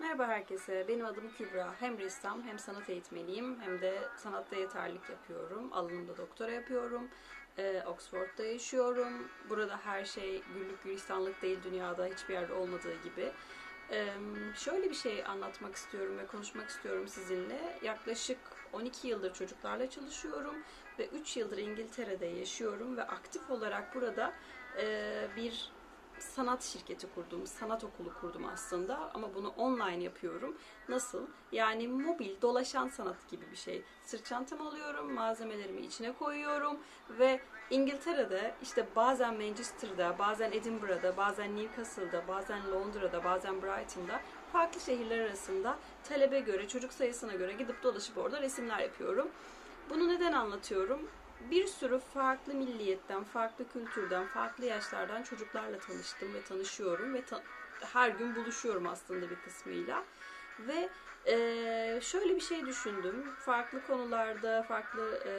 Merhaba herkese, benim adım Kübra. Hem ressam hem sanat eğitmeniyim hem de sanatta yeterlik yapıyorum. Alanımda doktora yapıyorum. Ee, Oxford'da yaşıyorum. Burada her şey güllük gülistanlık değil dünyada hiçbir yerde olmadığı gibi. Ee, şöyle bir şey anlatmak istiyorum ve konuşmak istiyorum sizinle. Yaklaşık 12 yıldır çocuklarla çalışıyorum ve 3 yıldır İngiltere'de yaşıyorum ve aktif olarak burada e, bir sanat şirketi kurdum, sanat okulu kurdum aslında ama bunu online yapıyorum. Nasıl? Yani mobil, dolaşan sanat gibi bir şey. Sırt çantamı alıyorum, malzemelerimi içine koyuyorum ve İngiltere'de işte bazen Manchester'da, bazen Edinburgh'da, bazen Newcastle'da, bazen Londra'da, bazen Brighton'da farklı şehirler arasında talebe göre, çocuk sayısına göre gidip dolaşıp orada resimler yapıyorum. Bunu neden anlatıyorum? Bir sürü farklı milliyetten, farklı kültürden, farklı yaşlardan çocuklarla tanıştım ve tanışıyorum ve ta- her gün buluşuyorum aslında bir kısmıyla. Ve e, şöyle bir şey düşündüm. Farklı konularda, farklı e,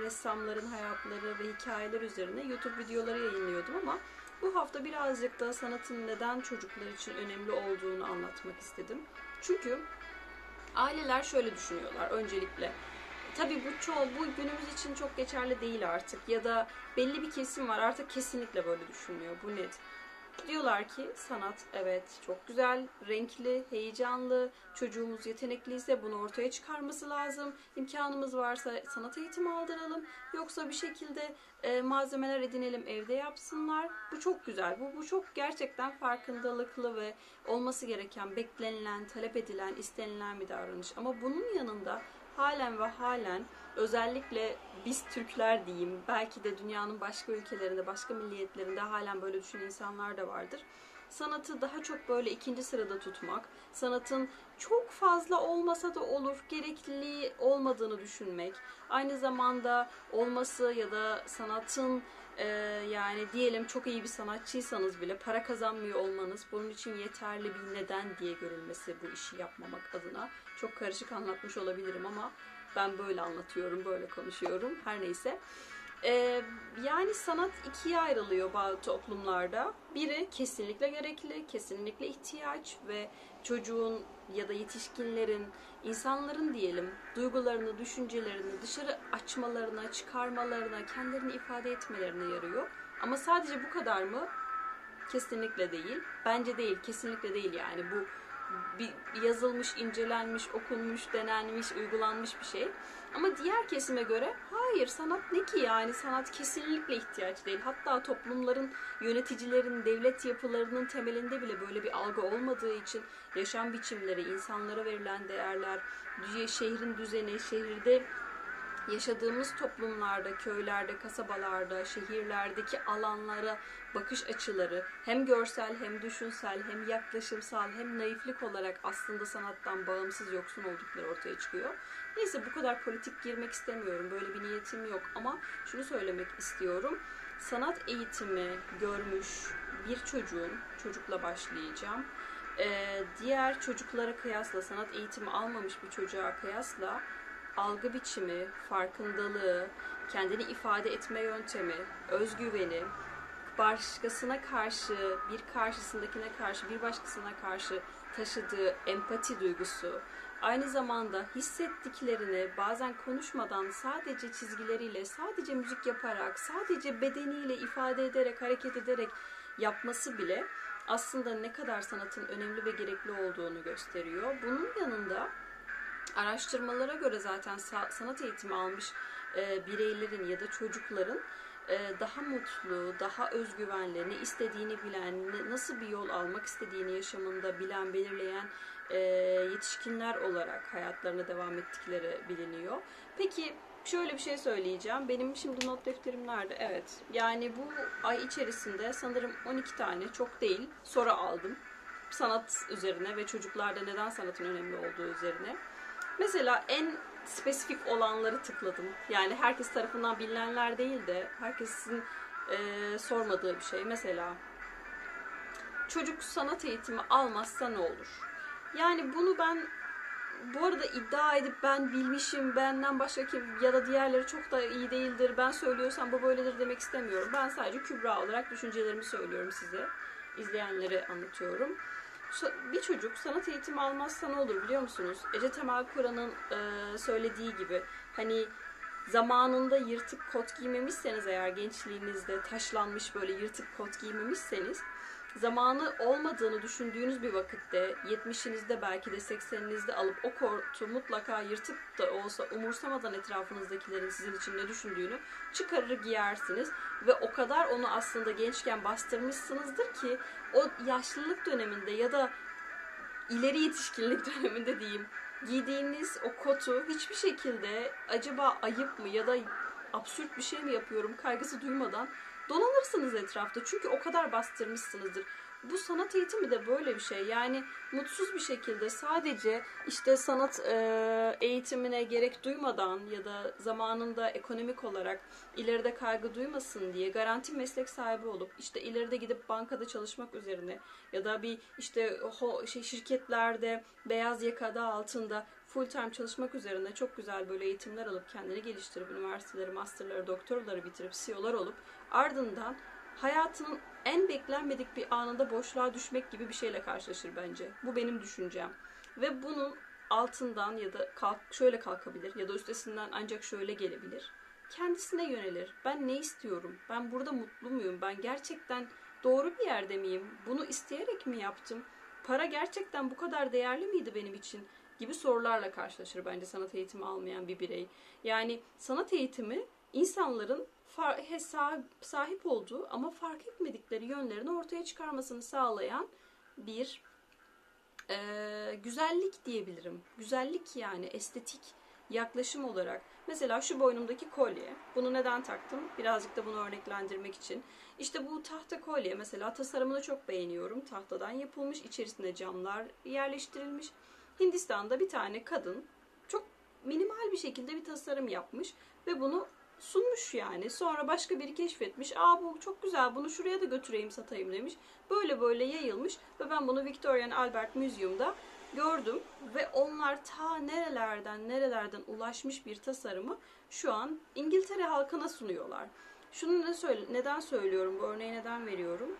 ressamların hayatları ve hikayeler üzerine YouTube videoları yayınlıyordum ama bu hafta birazcık da sanatın neden çocuklar için önemli olduğunu anlatmak istedim. Çünkü aileler şöyle düşünüyorlar öncelikle Tabii bu çoğu bu günümüz için çok geçerli değil artık ya da belli bir kesim var artık kesinlikle böyle düşünmüyor. Bu net. Diyorlar ki sanat evet çok güzel, renkli, heyecanlı, çocuğumuz yetenekliyse bunu ortaya çıkarması lazım. İmkanımız varsa sanat eğitimi aldıralım. Yoksa bir şekilde e, malzemeler edinelim evde yapsınlar. Bu çok güzel. Bu, bu çok gerçekten farkındalıklı ve olması gereken, beklenilen, talep edilen, istenilen bir davranış. Ama bunun yanında halen ve halen özellikle biz Türkler diyeyim belki de dünyanın başka ülkelerinde başka milliyetlerinde halen böyle düşünen insanlar da vardır. Sanatı daha çok böyle ikinci sırada tutmak, sanatın çok fazla olmasa da olur, gerekliliği olmadığını düşünmek, aynı zamanda olması ya da sanatın e, yani diyelim çok iyi bir sanatçıysanız bile para kazanmıyor olmanız bunun için yeterli bir neden diye görülmesi bu işi yapmamak adına. Çok karışık anlatmış olabilirim ama ben böyle anlatıyorum, böyle konuşuyorum. Her neyse. Ee, yani sanat ikiye ayrılıyor bazı toplumlarda. Biri kesinlikle gerekli, kesinlikle ihtiyaç ve çocuğun ya da yetişkinlerin, insanların diyelim duygularını, düşüncelerini dışarı açmalarına, çıkarmalarına, kendilerini ifade etmelerine yarıyor. Ama sadece bu kadar mı? Kesinlikle değil. Bence değil, kesinlikle değil yani. Bu bir yazılmış, incelenmiş, okunmuş, denenmiş, uygulanmış bir şey. Ama diğer kesime göre hayır sanat ne ki yani sanat kesinlikle ihtiyaç değil. Hatta toplumların, yöneticilerin, devlet yapılarının temelinde bile böyle bir algı olmadığı için yaşam biçimleri, insanlara verilen değerler, şehrin düzeni, şehirde yaşadığımız toplumlarda, köylerde, kasabalarda, şehirlerdeki alanlara bakış açıları hem görsel hem düşünsel hem yaklaşımsal hem naiflik olarak aslında sanattan bağımsız yoksun oldukları ortaya çıkıyor. Neyse bu kadar politik girmek istemiyorum. Böyle bir niyetim yok ama şunu söylemek istiyorum. Sanat eğitimi görmüş bir çocuğun, çocukla başlayacağım. Diğer çocuklara kıyasla, sanat eğitimi almamış bir çocuğa kıyasla algı biçimi, farkındalığı, kendini ifade etme yöntemi, özgüveni, başkasına karşı, bir karşısındakine karşı, bir başkasına karşı taşıdığı empati duygusu, aynı zamanda hissettiklerini bazen konuşmadan sadece çizgileriyle, sadece müzik yaparak, sadece bedeniyle ifade ederek, hareket ederek yapması bile aslında ne kadar sanatın önemli ve gerekli olduğunu gösteriyor. Bunun yanında araştırmalara göre zaten sanat eğitimi almış e, bireylerin ya da çocukların e, daha mutlu, daha özgüvenli, ne istediğini bilen, nasıl bir yol almak istediğini yaşamında bilen, belirleyen e, yetişkinler olarak hayatlarına devam ettikleri biliniyor. Peki şöyle bir şey söyleyeceğim. Benim şimdi not defterim nerede? Evet. Yani bu ay içerisinde sanırım 12 tane çok değil soru aldım. Sanat üzerine ve çocuklarda neden sanatın önemli olduğu üzerine. Mesela en spesifik olanları tıkladım. Yani herkes tarafından bilinenler değil de herkesin e, sormadığı bir şey. Mesela çocuk sanat eğitimi almazsa ne olur? Yani bunu ben bu arada iddia edip ben bilmişim, benden başka kim ya da diğerleri çok da iyi değildir, ben söylüyorsam bu böyledir demek istemiyorum. Ben sadece Kübra olarak düşüncelerimi söylüyorum size. İzleyenlere anlatıyorum. Bir çocuk sanat eğitimi almazsa ne olur biliyor musunuz? Ece Temel Kur'an'ın e, söylediği gibi hani zamanında yırtık kot giymemişseniz eğer gençliğinizde taşlanmış böyle yırtık kot giymemişseniz zamanı olmadığını düşündüğünüz bir vakitte 70'inizde belki de 80'inizde alıp o kotu mutlaka yırtık da olsa umursamadan etrafınızdakilerin sizin için ne düşündüğünü çıkarır giyersiniz. Ve o kadar onu aslında gençken bastırmışsınızdır ki o yaşlılık döneminde ya da ileri yetişkinlik döneminde diyeyim giydiğiniz o kotu hiçbir şekilde acaba ayıp mı ya da absürt bir şey mi yapıyorum kaygısı duymadan dolanırsınız etrafta. Çünkü o kadar bastırmışsınızdır. Bu sanat eğitimi de böyle bir şey. Yani mutsuz bir şekilde sadece işte sanat e, eğitimine gerek duymadan ya da zamanında ekonomik olarak ileride kaygı duymasın diye garanti meslek sahibi olup işte ileride gidip bankada çalışmak üzerine ya da bir işte ho, şey şirketlerde beyaz yakada altında full time çalışmak üzerine çok güzel böyle eğitimler alıp kendini geliştirip üniversiteleri, masterları, doktorları bitirip CEO'lar olup ardından hayatının en beklenmedik bir anında boşluğa düşmek gibi bir şeyle karşılaşır bence. Bu benim düşüncem. Ve bunun altından ya da kalk, şöyle kalkabilir ya da üstesinden ancak şöyle gelebilir. Kendisine yönelir. Ben ne istiyorum? Ben burada mutlu muyum? Ben gerçekten doğru bir yerde miyim? Bunu isteyerek mi yaptım? Para gerçekten bu kadar değerli miydi benim için? Gibi sorularla karşılaşır bence sanat eğitimi almayan bir birey. Yani sanat eğitimi insanların sahip olduğu ama fark etmedikleri yönlerini ortaya çıkarmasını sağlayan bir e, güzellik diyebilirim. Güzellik yani estetik yaklaşım olarak. Mesela şu boynumdaki kolye. Bunu neden taktım? Birazcık da bunu örneklendirmek için. İşte bu tahta kolye mesela tasarımını çok beğeniyorum. Tahtadan yapılmış, içerisinde camlar yerleştirilmiş. Hindistan'da bir tane kadın çok minimal bir şekilde bir tasarım yapmış ve bunu sunmuş yani. Sonra başka biri keşfetmiş. Aa bu çok güzel bunu şuraya da götüreyim satayım demiş. Böyle böyle yayılmış ve ben bunu Victorian Albert Museum'da gördüm ve onlar ta nerelerden nerelerden ulaşmış bir tasarımı şu an İngiltere halkına sunuyorlar. Şunu ne söyle, neden söylüyorum, bu örneği neden veriyorum?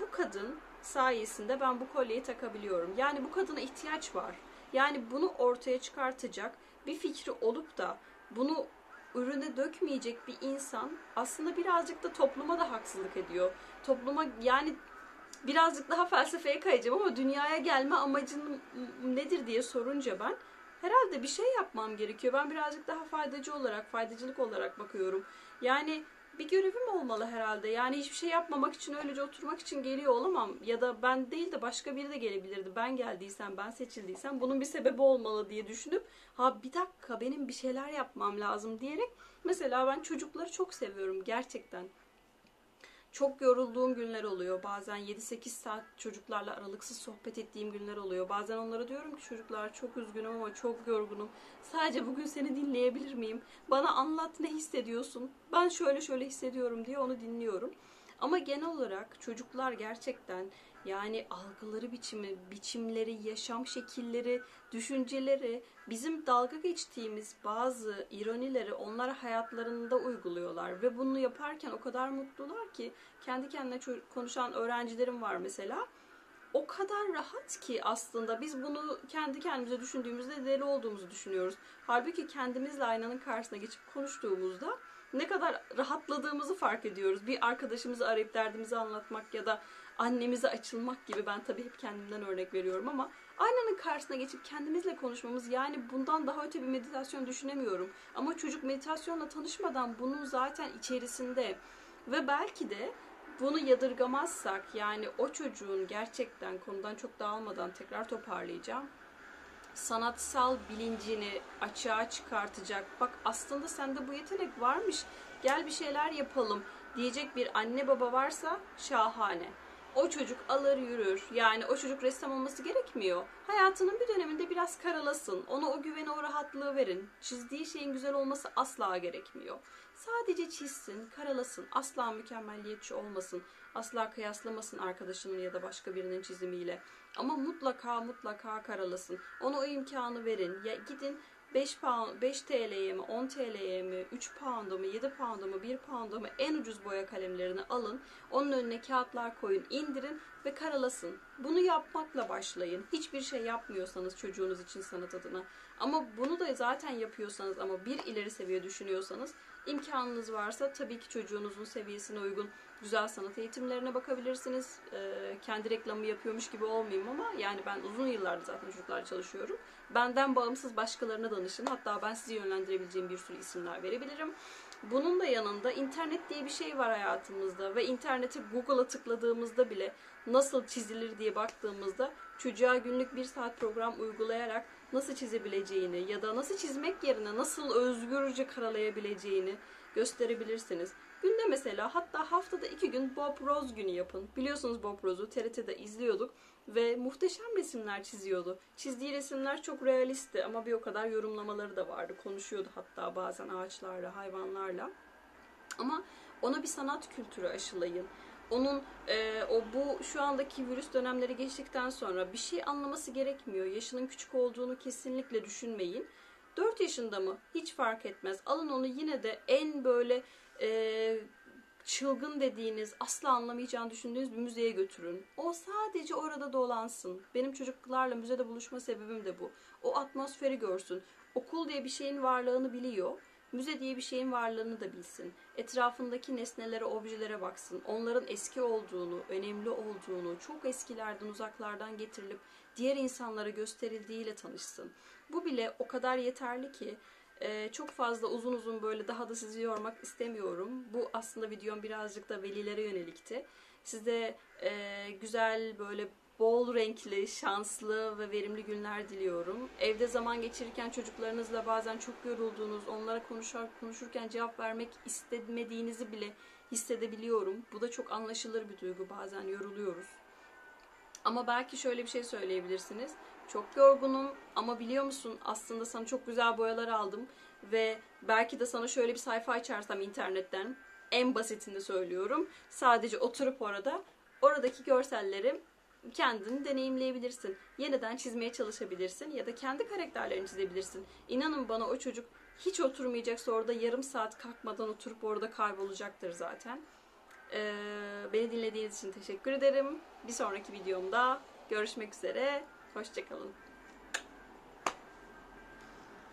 Bu kadın sayesinde ben bu kolyeyi takabiliyorum. Yani bu kadına ihtiyaç var. Yani bunu ortaya çıkartacak bir fikri olup da bunu ürüne dökmeyecek bir insan aslında birazcık da topluma da haksızlık ediyor. Topluma yani birazcık daha felsefeye kayacağım ama dünyaya gelme amacın nedir diye sorunca ben herhalde bir şey yapmam gerekiyor. Ben birazcık daha faydacı olarak, faydacılık olarak bakıyorum. Yani bir görevim olmalı herhalde. Yani hiçbir şey yapmamak için öylece oturmak için geliyor olamam. Ya da ben değil de başka biri de gelebilirdi. Ben geldiysem, ben seçildiysem bunun bir sebebi olmalı diye düşünüp ha bir dakika benim bir şeyler yapmam lazım diyerek mesela ben çocukları çok seviyorum gerçekten. Çok yorulduğum günler oluyor. Bazen 7-8 saat çocuklarla aralıksız sohbet ettiğim günler oluyor. Bazen onlara diyorum ki çocuklar çok üzgünüm ama çok yorgunum. Sadece bugün seni dinleyebilir miyim? Bana anlat ne hissediyorsun? Ben şöyle şöyle hissediyorum diye onu dinliyorum. Ama genel olarak çocuklar gerçekten yani algıları biçimi, biçimleri, yaşam şekilleri, düşünceleri, bizim dalga geçtiğimiz bazı ironileri onlar hayatlarında uyguluyorlar ve bunu yaparken o kadar mutlular ki kendi kendine konuşan öğrencilerim var mesela. O kadar rahat ki aslında biz bunu kendi kendimize düşündüğümüzde deli olduğumuzu düşünüyoruz. Halbuki kendimizle aynanın karşısına geçip konuştuğumuzda ne kadar rahatladığımızı fark ediyoruz. Bir arkadaşımızı arayıp derdimizi anlatmak ya da annemize açılmak gibi ben tabii hep kendimden örnek veriyorum ama aynanın karşısına geçip kendimizle konuşmamız yani bundan daha öte bir meditasyon düşünemiyorum. Ama çocuk meditasyonla tanışmadan bunun zaten içerisinde ve belki de bunu yadırgamazsak yani o çocuğun gerçekten konudan çok dağılmadan tekrar toparlayacağım sanatsal bilincini açığa çıkartacak. Bak aslında sende bu yetenek varmış. Gel bir şeyler yapalım diyecek bir anne baba varsa şahane o çocuk alır yürür. Yani o çocuk ressam olması gerekmiyor. Hayatının bir döneminde biraz karalasın. Ona o güveni, o rahatlığı verin. Çizdiği şeyin güzel olması asla gerekmiyor. Sadece çizsin, karalasın. Asla mükemmelliyetçi olmasın. Asla kıyaslamasın arkadaşının ya da başka birinin çizimiyle. Ama mutlaka mutlaka karalasın. Ona o imkanı verin. Ya gidin 5 pound, 5 TL'ye mi, 10 TL'ye mi, 3 pound'a mı, 7 pound'a mı, 1 pound'a mı en ucuz boya kalemlerini alın. Onun önüne kağıtlar koyun, indirin ve karalasın. Bunu yapmakla başlayın. Hiçbir şey yapmıyorsanız çocuğunuz için sanat adına. Ama bunu da zaten yapıyorsanız ama bir ileri seviye düşünüyorsanız imkanınız varsa tabii ki çocuğunuzun seviyesine uygun güzel sanat eğitimlerine bakabilirsiniz. Ee, kendi reklamı yapıyormuş gibi olmayayım ama yani ben uzun yıllardır zaten çocuklarla çalışıyorum. Benden bağımsız başkalarına danışın. Hatta ben sizi yönlendirebileceğim bir sürü isimler verebilirim. Bunun da yanında internet diye bir şey var hayatımızda ve interneti Google'a tıkladığımızda bile nasıl çizilir diye baktığımızda çocuğa günlük bir saat program uygulayarak nasıl çizebileceğini ya da nasıl çizmek yerine nasıl özgürce karalayabileceğini gösterebilirsiniz. Günde mesela hatta haftada iki gün Bob Rose günü yapın. Biliyorsunuz Bob Rose'u TRT'de izliyorduk ve muhteşem resimler çiziyordu. Çizdiği resimler çok realistti ama bir o kadar yorumlamaları da vardı. Konuşuyordu hatta bazen ağaçlarla, hayvanlarla. Ama ona bir sanat kültürü aşılayın. Onun e, o bu şu andaki virüs dönemleri geçtikten sonra bir şey anlaması gerekmiyor. Yaşının küçük olduğunu kesinlikle düşünmeyin. 4 yaşında mı? Hiç fark etmez. Alın onu yine de en böyle e, çılgın dediğiniz, asla anlamayacağını düşündüğünüz bir müzeye götürün. O sadece orada dolansın. Benim çocuklarla müzede buluşma sebebim de bu. O atmosferi görsün. Okul diye bir şeyin varlığını biliyor. Müze diye bir şeyin varlığını da bilsin. Etrafındaki nesnelere, objelere baksın. Onların eski olduğunu, önemli olduğunu, çok eskilerden, uzaklardan getirilip diğer insanlara gösterildiğiyle tanışsın. Bu bile o kadar yeterli ki ee, çok fazla uzun uzun böyle daha da sizi yormak istemiyorum. Bu aslında videom birazcık da velilere yönelikti. Size e, güzel böyle bol renkli, şanslı ve verimli günler diliyorum. Evde zaman geçirirken çocuklarınızla bazen çok yorulduğunuz, onlara konuşur, konuşurken cevap vermek istemediğinizi bile hissedebiliyorum. Bu da çok anlaşılır bir duygu. Bazen yoruluyoruz. Ama belki şöyle bir şey söyleyebilirsiniz. Çok yorgunum ama biliyor musun aslında sana çok güzel boyalar aldım ve belki de sana şöyle bir sayfa açarsam internetten en basitini söylüyorum. Sadece oturup orada oradaki görselleri kendini deneyimleyebilirsin. Yeniden çizmeye çalışabilirsin ya da kendi karakterlerini çizebilirsin. İnanın bana o çocuk hiç oturmayacaksa orada yarım saat kalkmadan oturup orada kaybolacaktır zaten. Ee, beni dinlediğiniz için teşekkür ederim. Bir sonraki videomda görüşmek üzere. Hoşçakalın.